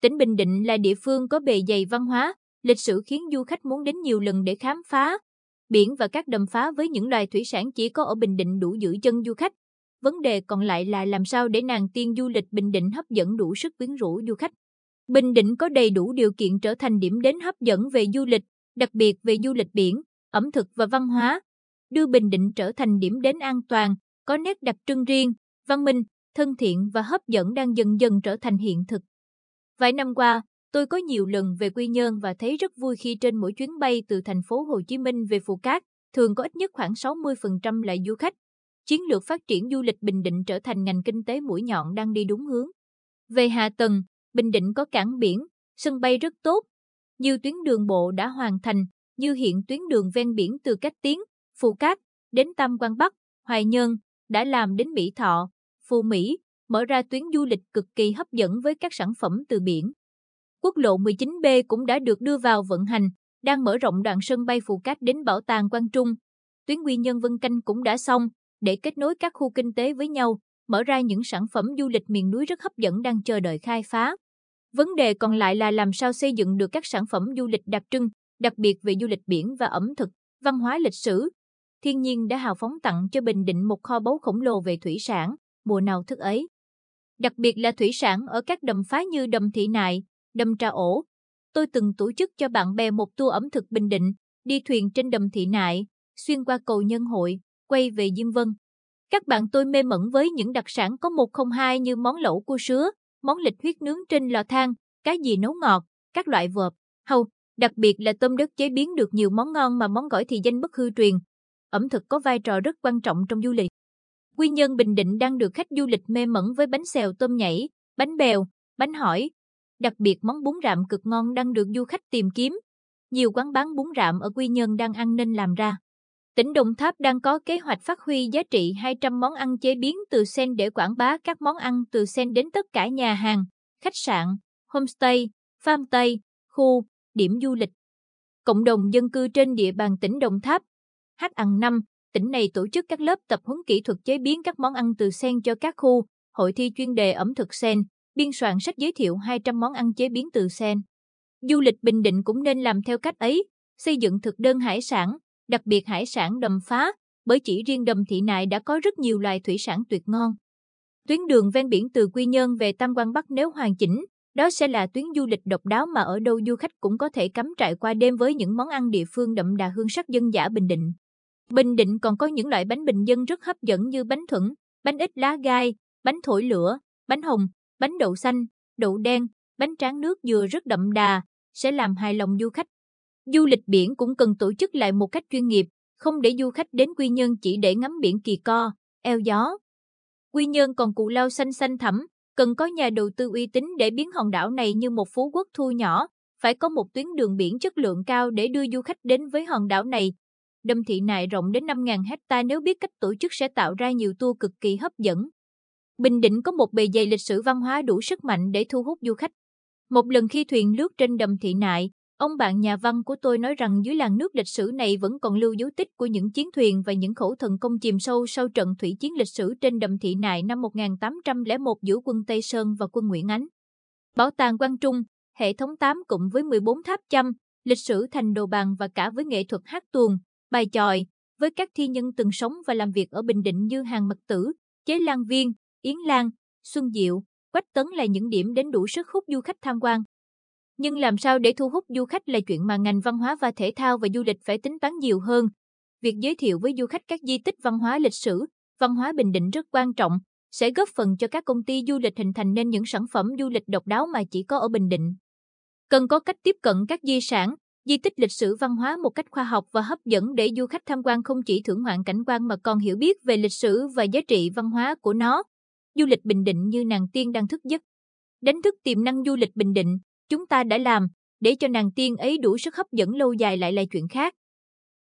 Tỉnh Bình Định là địa phương có bề dày văn hóa, lịch sử khiến du khách muốn đến nhiều lần để khám phá. Biển và các đầm phá với những loài thủy sản chỉ có ở Bình Định đủ giữ chân du khách. Vấn đề còn lại là làm sao để nàng tiên du lịch Bình Định hấp dẫn đủ sức quyến rũ du khách. Bình Định có đầy đủ điều kiện trở thành điểm đến hấp dẫn về du lịch, đặc biệt về du lịch biển, ẩm thực và văn hóa, đưa Bình Định trở thành điểm đến an toàn, có nét đặc trưng riêng, văn minh, thân thiện và hấp dẫn đang dần dần trở thành hiện thực. Vài năm qua, tôi có nhiều lần về Quy Nhơn và thấy rất vui khi trên mỗi chuyến bay từ thành phố Hồ Chí Minh về Phù Cát, thường có ít nhất khoảng 60% là du khách. Chiến lược phát triển du lịch Bình Định trở thành ngành kinh tế mũi nhọn đang đi đúng hướng. Về hạ tầng, Bình Định có cảng biển, sân bay rất tốt. Nhiều tuyến đường bộ đã hoàn thành, như hiện tuyến đường ven biển từ Cách Tiến, Phù Cát đến Tam Quan Bắc, Hoài Nhơn, đã làm đến Mỹ Thọ, Phù Mỹ, mở ra tuyến du lịch cực kỳ hấp dẫn với các sản phẩm từ biển. Quốc lộ 19B cũng đã được đưa vào vận hành, đang mở rộng đoạn sân bay Phù Cát đến Bảo tàng Quang Trung. Tuyến Quy Nhân Vân Canh cũng đã xong, để kết nối các khu kinh tế với nhau, mở ra những sản phẩm du lịch miền núi rất hấp dẫn đang chờ đợi khai phá. Vấn đề còn lại là làm sao xây dựng được các sản phẩm du lịch đặc trưng, đặc biệt về du lịch biển và ẩm thực, văn hóa lịch sử. Thiên nhiên đã hào phóng tặng cho Bình Định một kho báu khổng lồ về thủy sản, mùa nào thức ấy. Đặc biệt là thủy sản ở các đầm phá như đầm Thị Nại, đầm Trà Ổ. Tôi từng tổ chức cho bạn bè một tour ẩm thực Bình Định, đi thuyền trên đầm Thị Nại, xuyên qua cầu Nhân Hội, quay về Diêm Vân. Các bạn tôi mê mẩn với những đặc sản có 102 như món lẩu cua sứa, món lịch huyết nướng trên lò than, cá gì nấu ngọt, các loại vợp, hầu, đặc biệt là tôm đất chế biến được nhiều món ngon mà món gỏi thì danh bất hư truyền. Ẩm thực có vai trò rất quan trọng trong du lịch. Quy Nhơn Bình Định đang được khách du lịch mê mẩn với bánh xèo tôm nhảy, bánh bèo, bánh hỏi. Đặc biệt món bún rạm cực ngon đang được du khách tìm kiếm. Nhiều quán bán bún rạm ở Quy Nhơn đang ăn nên làm ra. Tỉnh Đồng Tháp đang có kế hoạch phát huy giá trị 200 món ăn chế biến từ sen để quảng bá các món ăn từ sen đến tất cả nhà hàng, khách sạn, homestay, farm tây, khu, điểm du lịch. Cộng đồng dân cư trên địa bàn tỉnh Đồng Tháp. H ăn năm, tỉnh này tổ chức các lớp tập huấn kỹ thuật chế biến các món ăn từ sen cho các khu, hội thi chuyên đề ẩm thực sen, biên soạn sách giới thiệu 200 món ăn chế biến từ sen. Du lịch Bình Định cũng nên làm theo cách ấy, xây dựng thực đơn hải sản, đặc biệt hải sản đầm phá, bởi chỉ riêng đầm thị nại đã có rất nhiều loài thủy sản tuyệt ngon. Tuyến đường ven biển từ Quy Nhơn về Tam Quan Bắc nếu hoàn chỉnh, đó sẽ là tuyến du lịch độc đáo mà ở đâu du khách cũng có thể cắm trại qua đêm với những món ăn địa phương đậm đà hương sắc dân dã Bình Định. Bình Định còn có những loại bánh bình dân rất hấp dẫn như bánh thuẫn, bánh ít lá gai, bánh thổi lửa, bánh hồng, bánh đậu xanh, đậu đen, bánh tráng nước dừa rất đậm đà, sẽ làm hài lòng du khách. Du lịch biển cũng cần tổ chức lại một cách chuyên nghiệp, không để du khách đến Quy Nhơn chỉ để ngắm biển kỳ co, eo gió. Quy Nhơn còn cụ lao xanh xanh thẳm, cần có nhà đầu tư uy tín để biến hòn đảo này như một phú quốc thu nhỏ, phải có một tuyến đường biển chất lượng cao để đưa du khách đến với hòn đảo này. Đâm thị nại rộng đến 5.000 hecta nếu biết cách tổ chức sẽ tạo ra nhiều tour cực kỳ hấp dẫn. Bình Định có một bề dày lịch sử văn hóa đủ sức mạnh để thu hút du khách. Một lần khi thuyền lướt trên đầm thị nại, Ông bạn nhà văn của tôi nói rằng dưới làn nước lịch sử này vẫn còn lưu dấu tích của những chiến thuyền và những khẩu thần công chìm sâu sau trận thủy chiến lịch sử trên đầm thị nại năm 1801 giữa quân Tây Sơn và quân Nguyễn Ánh. Bảo tàng Quang Trung, hệ thống 8 cụm với 14 tháp chăm, lịch sử thành đồ bàn và cả với nghệ thuật hát tuồng, bài chòi, với các thi nhân từng sống và làm việc ở Bình Định như Hàng Mật Tử, Chế Lan Viên, Yến Lan, Xuân Diệu, Quách Tấn là những điểm đến đủ sức hút du khách tham quan. Nhưng làm sao để thu hút du khách là chuyện mà ngành văn hóa và thể thao và du lịch phải tính toán nhiều hơn. Việc giới thiệu với du khách các di tích văn hóa lịch sử, văn hóa Bình Định rất quan trọng, sẽ góp phần cho các công ty du lịch hình thành nên những sản phẩm du lịch độc đáo mà chỉ có ở Bình Định. Cần có cách tiếp cận các di sản, di tích lịch sử văn hóa một cách khoa học và hấp dẫn để du khách tham quan không chỉ thưởng ngoạn cảnh quan mà còn hiểu biết về lịch sử và giá trị văn hóa của nó. Du lịch Bình Định như nàng tiên đang thức giấc. Đánh thức tiềm năng du lịch Bình Định, chúng ta đã làm, để cho nàng tiên ấy đủ sức hấp dẫn lâu dài lại là chuyện khác.